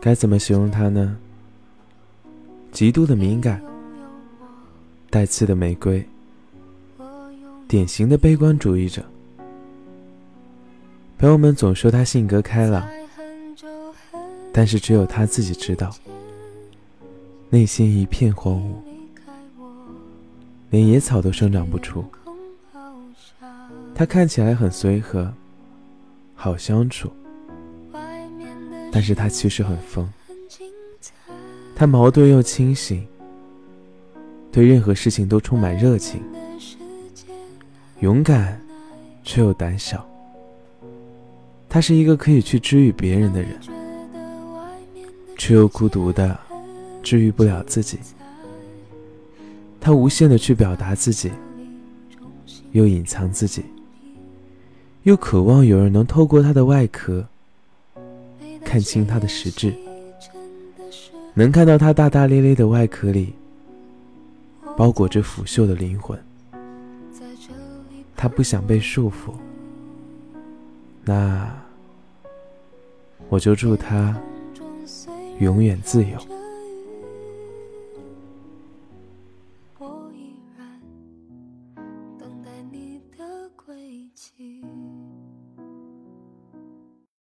该怎么形容他呢？极度的敏感，带刺的玫瑰，典型的悲观主义者。朋友们总说他性格开朗，但是只有他自己知道，内心一片荒芜，连野草都生长不出。他看起来很随和，好相处，但是他其实很疯。他矛盾又清醒，对任何事情都充满热情，勇敢却又胆小。他是一个可以去治愈别人的人，却又孤独的治愈不了自己。他无限的去表达自己，又隐藏自己，又渴望有人能透过他的外壳看清他的实质。能看到他大大咧咧的外壳里包裹着腐朽的灵魂。他不想被束缚那我就祝他永远自由。我依然等待你的归期。